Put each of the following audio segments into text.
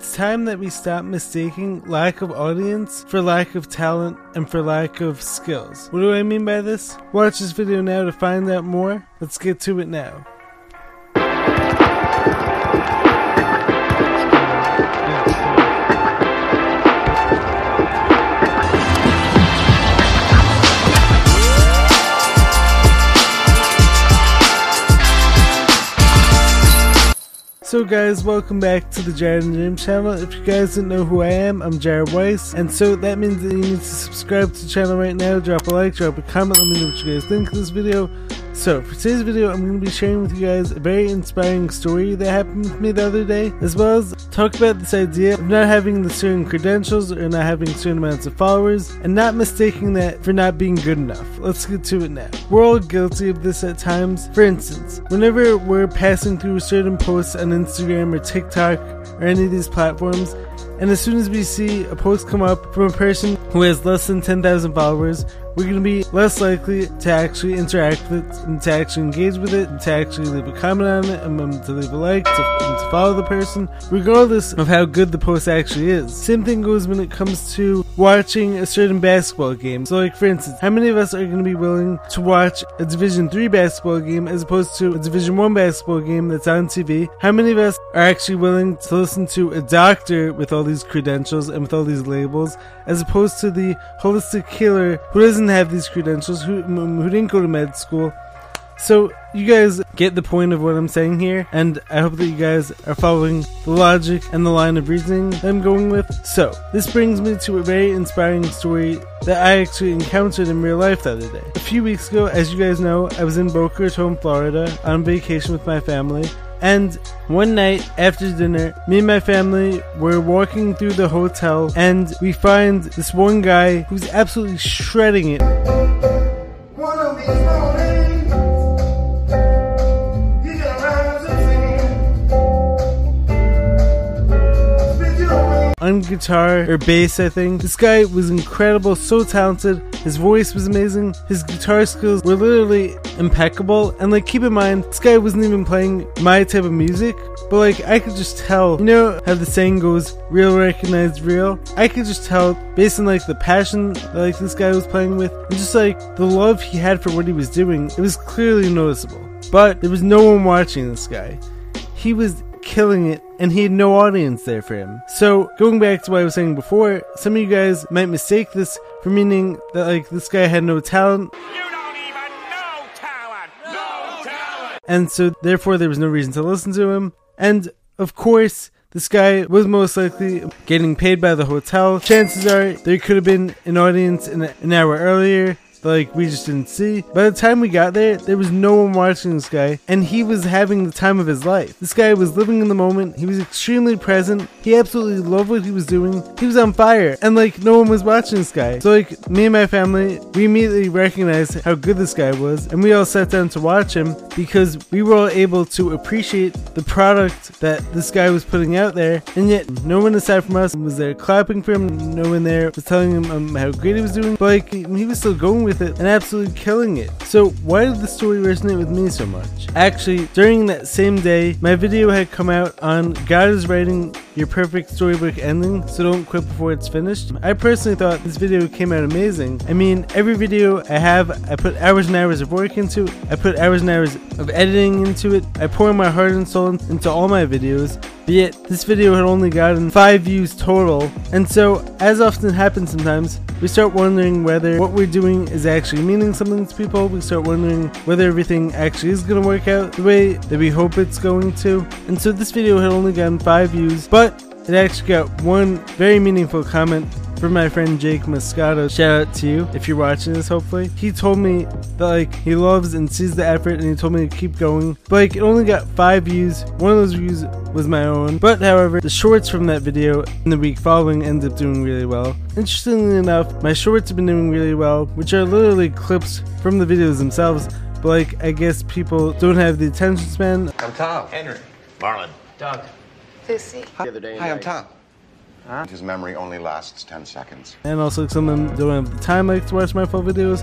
It's time that we stop mistaking lack of audience for lack of talent and for lack of skills. What do I mean by this? Watch this video now to find out more. Let's get to it now. So guys, welcome back to the Jared and James channel. If you guys didn't know who I am, I'm Jared Weiss, and so that means that you need to subscribe to the channel right now, drop a like, drop a comment, let me know what you guys think of this video. So, for today's video, I'm going to be sharing with you guys a very inspiring story that happened with me the other day, as well as talk about this idea of not having the certain credentials or not having certain amounts of followers, and not mistaking that for not being good enough. Let's get to it now. We're all guilty of this at times. For instance, whenever we're passing through certain posts on Instagram or TikTok or any of these platforms, and as soon as we see a post come up from a person who has less than 10,000 followers, we're going to be less likely to actually interact with it and to actually engage with it and to actually leave a comment on it and um, to leave a like to, and to follow the person regardless of how good the post actually is. Same thing goes when it comes to watching a certain basketball game. So like for instance how many of us are going to be willing to watch a division 3 basketball game as opposed to a division 1 basketball game that's on tv how many of us are actually willing to listen to a doctor with all these credentials and with all these labels as opposed to the holistic healer who doesn't have these credentials, who, who didn't go to med school. So, you guys get the point of what I'm saying here, and I hope that you guys are following the logic and the line of reasoning I'm going with. So, this brings me to a very inspiring story that I actually encountered in real life the other day. A few weeks ago, as you guys know, I was in Boca Raton, Florida, on vacation with my family, and one night after dinner, me and my family were walking through the hotel and we find this one guy who's absolutely shredding it. on guitar or bass, I think. This guy was incredible, so talented. His voice was amazing. His guitar skills were literally impeccable. And like, keep in mind, this guy wasn't even playing my type of music, but like, I could just tell. You know how the saying goes, "Real recognized real." I could just tell based on like the passion that like this guy was playing with, and just like the love he had for what he was doing. It was clearly noticeable. But there was no one watching this guy. He was killing it and he had no audience there for him. So, going back to what I was saying before, some of you guys might mistake this for meaning that like this guy had no talent. And so therefore there was no reason to listen to him. And of course, this guy was most likely getting paid by the hotel. Chances are there could have been an audience an hour earlier like we just didn't see. By the time we got there, there was no one watching this guy, and he was having the time of his life. This guy was living in the moment, he was extremely present, he absolutely loved what he was doing, he was on fire, and like no one was watching this guy. So, like, me and my family, we immediately recognized how good this guy was, and we all sat down to watch him because we were all able to appreciate the product that this guy was putting out there, and yet no one aside from us was there clapping for him, no one there was telling him um, how great he was doing, but like, he was still going with it and absolutely killing it. So why did the story resonate with me so much? Actually, during that same day, my video had come out on God is writing your perfect storybook ending, so don't quit before it's finished. I personally thought this video came out amazing. I mean, every video I have, I put hours and hours of work into, it, I put hours and hours of editing into it, I pour my heart and soul into all my videos, but yet this video had only gotten 5 views total, and so, as often happens sometimes, we start wondering whether what we're doing is actually meaning something to people. We start wondering whether everything actually is going to work out the way that we hope it's going to. And so this video had only gotten 5 views, but it actually got one very meaningful comment from my friend Jake Moscato. Shout out to you if you're watching this, hopefully. He told me that like he loves and sees the effort and he told me to keep going. But like it only got five views. One of those views was my own. But however, the shorts from that video in the week following ended up doing really well. Interestingly enough, my shorts have been doing really well, which are literally clips from the videos themselves. But like I guess people don't have the attention span. I'm Tom. Henry. Marlon. Doug. Lucy. Hi, I'm Tom. And his memory only lasts 10 seconds. And also some of them don't have the time like to watch my full videos.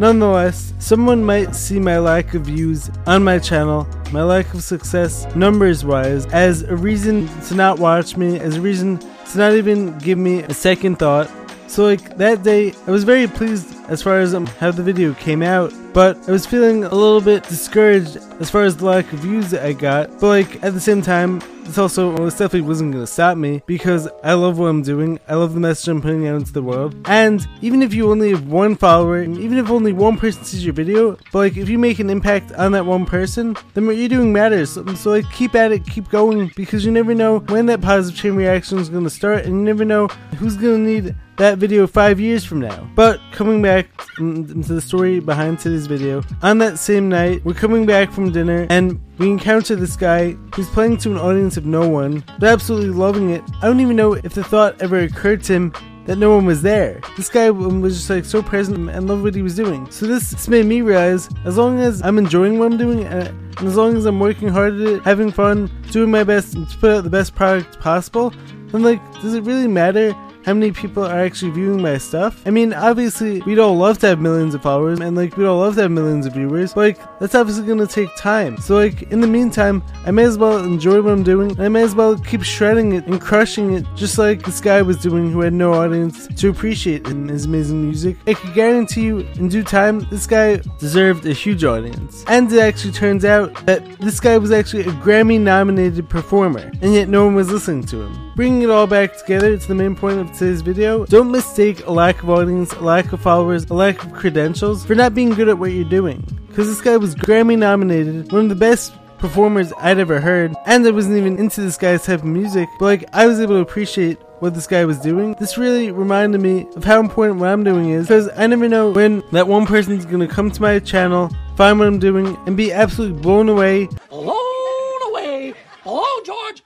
Nonetheless, someone might see my lack of views on my channel, my lack of success numbers wise, as a reason to not watch me, as a reason to not even give me a second thought. So like that day, I was very pleased as far as um, how the video came out, but I was feeling a little bit discouraged as far as the lack of views that I got. But like at the same time, this also this definitely wasn't gonna stop me because I love what I'm doing. I love the message I'm putting out into the world. And even if you only have one follower, even if only one person sees your video, but like if you make an impact on that one person, then what you're doing matters. So, so like keep at it, keep going because you never know when that positive chain reaction is gonna start, and you never know who's gonna need that video five years from now. But coming back into the story behind today's video, on that same night, we're coming back from dinner and we encounter this guy who's playing to an audience of no one, but absolutely loving it. I don't even know if the thought ever occurred to him that no one was there. This guy was just like so present and loved what he was doing. So this, made me realize as long as I'm enjoying what I'm doing and, and as long as I'm working hard at it, having fun, doing my best to put out the best product possible, then like, does it really matter how many people are actually viewing my stuff. I mean, obviously, we'd all love to have millions of followers, and like, we'd all love to have millions of viewers, but like, that's obviously gonna take time. So, like, in the meantime, I may as well enjoy what I'm doing, and I may as well keep shredding it and crushing it, just like this guy was doing who had no audience to appreciate his amazing music. I can guarantee you, in due time, this guy deserved a huge audience. And it actually turns out that this guy was actually a Grammy nominated performer, and yet no one was listening to him. Bringing it all back together to the main point of today's video, don't mistake a lack of audience, a lack of followers, a lack of credentials for not being good at what you're doing. Because this guy was Grammy nominated, one of the best performers I'd ever heard, and I wasn't even into this guy's type of music, but like I was able to appreciate what this guy was doing. This really reminded me of how important what I'm doing is because I never know when that one person's gonna come to my channel, find what I'm doing, and be absolutely blown away. Blown away! Hello, George!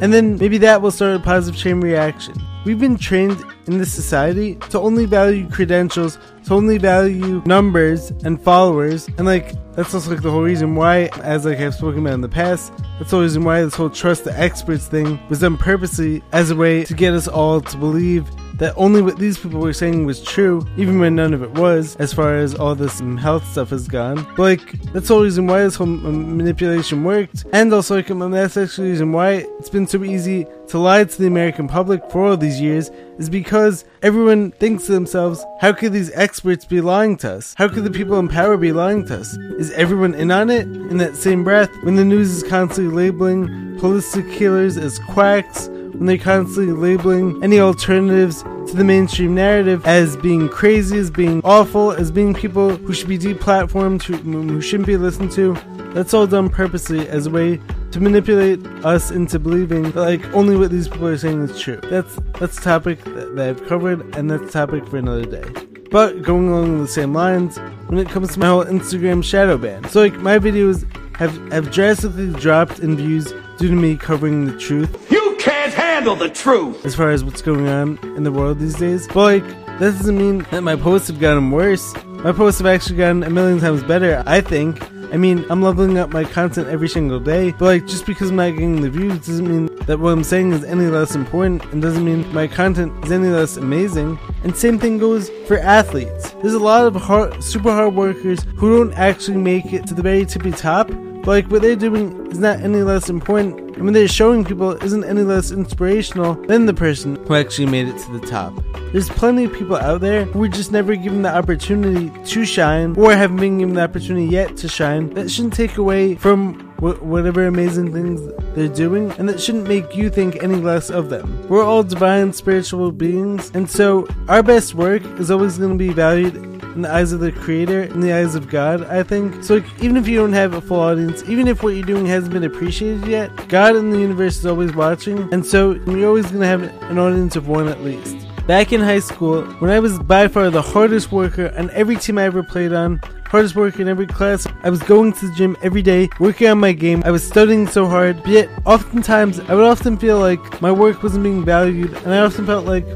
And then maybe that will start a positive chain reaction. We've been trained in this society to only value credentials, to only value numbers and followers, and like that's also like the whole reason why, as like I've spoken about in the past, that's the reason why this whole trust the experts thing was done purposely as a way to get us all to believe that only what these people were saying was true, even when none of it was, as far as all this health stuff has gone. But like, that's the whole reason why this whole manipulation worked, and also like, that's actually the reason why it's been so easy to lie to the American public for all these years, is because everyone thinks to themselves, how could these experts be lying to us? How could the people in power be lying to us? Is everyone in on it? In that same breath, when the news is constantly labeling holistic healers as quacks, when they're constantly labeling any alternatives to the mainstream narrative as being crazy, as being awful, as being people who should be deplatformed, who, who shouldn't be listened to. That's all done purposely as a way to manipulate us into believing that like only what these people are saying is true. That's that's a topic that, that I've covered, and that's a topic for another day. But going along the same lines, when it comes to my whole Instagram shadow ban, so like my videos have have drastically dropped in views due to me covering the truth. You can't handle the truth! As far as what's going on in the world these days. But like, that doesn't mean that my posts have gotten worse. My posts have actually gotten a million times better, I think. I mean, I'm leveling up my content every single day, but like, just because I'm not getting the views doesn't mean that what I'm saying is any less important, and doesn't mean my content is any less amazing. And same thing goes for athletes. There's a lot of hard, super hard workers who don't actually make it to the very tippy top, like what they're doing is not any less important. I mean, they're showing people isn't any less inspirational than the person who actually made it to the top. There's plenty of people out there who were just never given the opportunity to shine or haven't been given the opportunity yet to shine. That shouldn't take away from wh- whatever amazing things they're doing, and that shouldn't make you think any less of them. We're all divine spiritual beings, and so our best work is always going to be valued in the eyes of the creator, in the eyes of God, I think. So like, even if you don't have a full audience, even if what you're doing hasn't been appreciated yet, God in the universe is always watching, and so you're always gonna have an audience of one at least. Back in high school, when I was by far the hardest worker on every team I ever played on, hardest worker in every class. I was going to the gym every day, working on my game. I was studying so hard, but yet oftentimes I would often feel like my work wasn't being valued, and I often felt like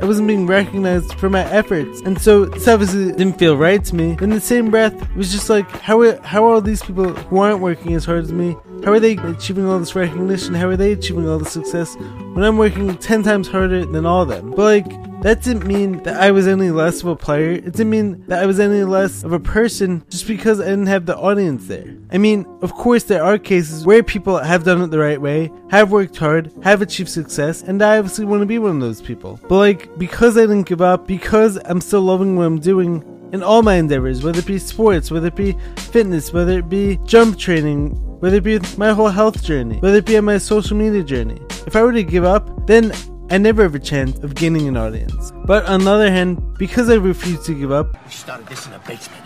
I wasn't being recognized for my efforts. And so this obviously didn't feel right to me. In the same breath, it was just like, how are, how are all these people who aren't working as hard as me? How are they achieving all this recognition? How are they achieving all this success when I'm working 10 times harder than all of them? But like, that didn't mean that I was any less of a player. It didn't mean that I was any less of a person just because I didn't have the audience there. I mean, of course, there are cases where people have done it the right way, have worked hard, have achieved success, and I obviously want to be one of those people. But like, because I didn't give up, because I'm still loving what I'm doing, in all my endeavors, whether it be sports, whether it be fitness, whether it be jump training, whether it be my whole health journey, whether it be on my social media journey. If I were to give up, then I never have a chance of gaining an audience. But on the other hand, because I refuse to give up, We started this in a basement.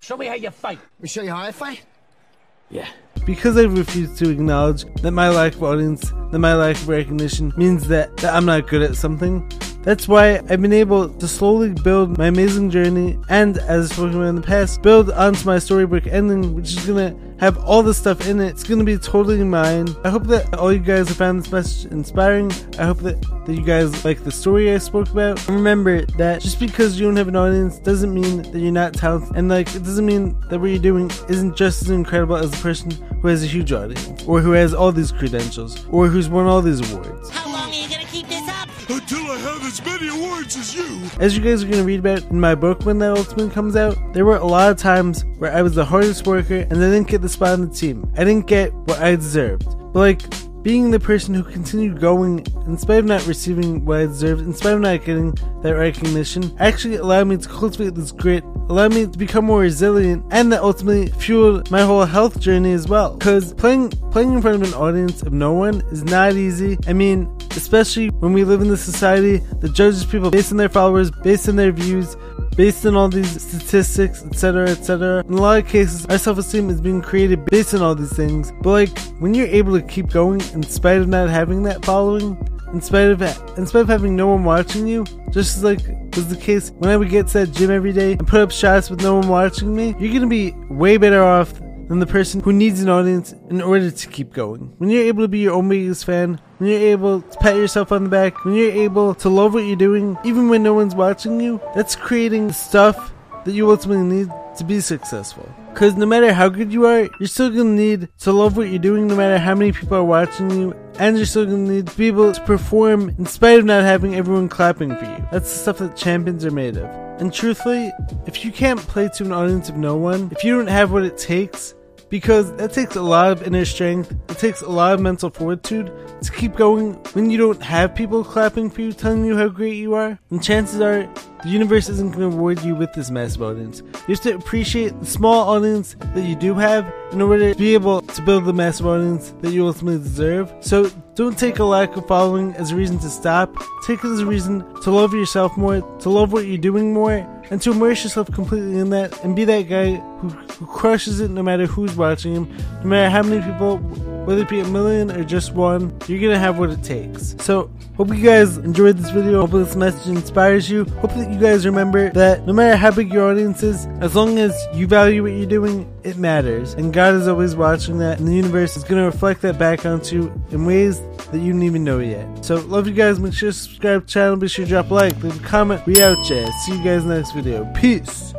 Show me how you fight. me show you how I fight. Yeah. because I refuse to acknowledge that my lack of audience, that my lack of recognition means that, that I'm not good at something, that's why I've been able to slowly build my amazing journey and, as spoken about in the past, build onto my storybook ending, which is gonna have all the stuff in it. It's gonna be totally mine. I hope that all you guys have found this message inspiring. I hope that, that you guys like the story I spoke about. And remember that just because you don't have an audience doesn't mean that you're not talented, and like it doesn't mean that what you're doing isn't just as incredible as the person who has a huge audience, or who has all these credentials, or who's won all these awards. Until I have as many awards as you. As you guys are going to read about in my book when that ultimate comes out, there were a lot of times where I was the hardest worker and I didn't get the spot on the team. I didn't get what I deserved. But like, being the person who continued going in spite of not receiving what I deserved, in spite of not getting that recognition, actually allowed me to cultivate this grit, allowed me to become more resilient, and that ultimately fueled my whole health journey as well. Because playing playing in front of an audience of no one is not easy. I mean, especially when we live in this society that judges people based on their followers, based on their views, based on all these statistics, etc., etc. In a lot of cases, our self-esteem is being created based on all these things. But like, when you're able to keep going in spite of not having that following, in spite of in spite of having no one watching you, just as like was the case when I would get to that gym every day and put up shots with no one watching me, you're gonna be way better off than the person who needs an audience in order to keep going. When you're able to be your own biggest fan, when you're able to pat yourself on the back, when you're able to love what you're doing, even when no one's watching you, that's creating stuff that you ultimately need to be successful. Because no matter how good you are, you're still gonna need to love what you're doing no matter how many people are watching you, and you're still gonna need to be able to perform in spite of not having everyone clapping for you. That's the stuff that champions are made of. And truthfully, if you can't play to an audience of no one, if you don't have what it takes, because that takes a lot of inner strength, it takes a lot of mental fortitude to keep going when you don't have people clapping for you, telling you how great you are. And chances are, the universe isn't going to reward you with this massive audience. You have to appreciate the small audience that you do have in order to be able to build the massive audience that you ultimately deserve. So don't take a lack of following as a reason to stop. Take it as a reason to love yourself more, to love what you're doing more, and to immerse yourself completely in that and be that guy who, who crushes it no matter who's watching him, no matter how many people, whether it be a million or just one, you're gonna have what it takes. So, hope you guys enjoyed this video. Hope this message inspires you. Hope that you guys remember that no matter how big your audience is, as long as you value what you're doing, it matters. And God is always watching that, and the universe is gonna reflect that back onto you in ways that you didn't even know yet. So, love you guys. Make sure to subscribe to the channel. Be sure to drop a like, leave a comment. We out, chat. See you guys next video. Peace.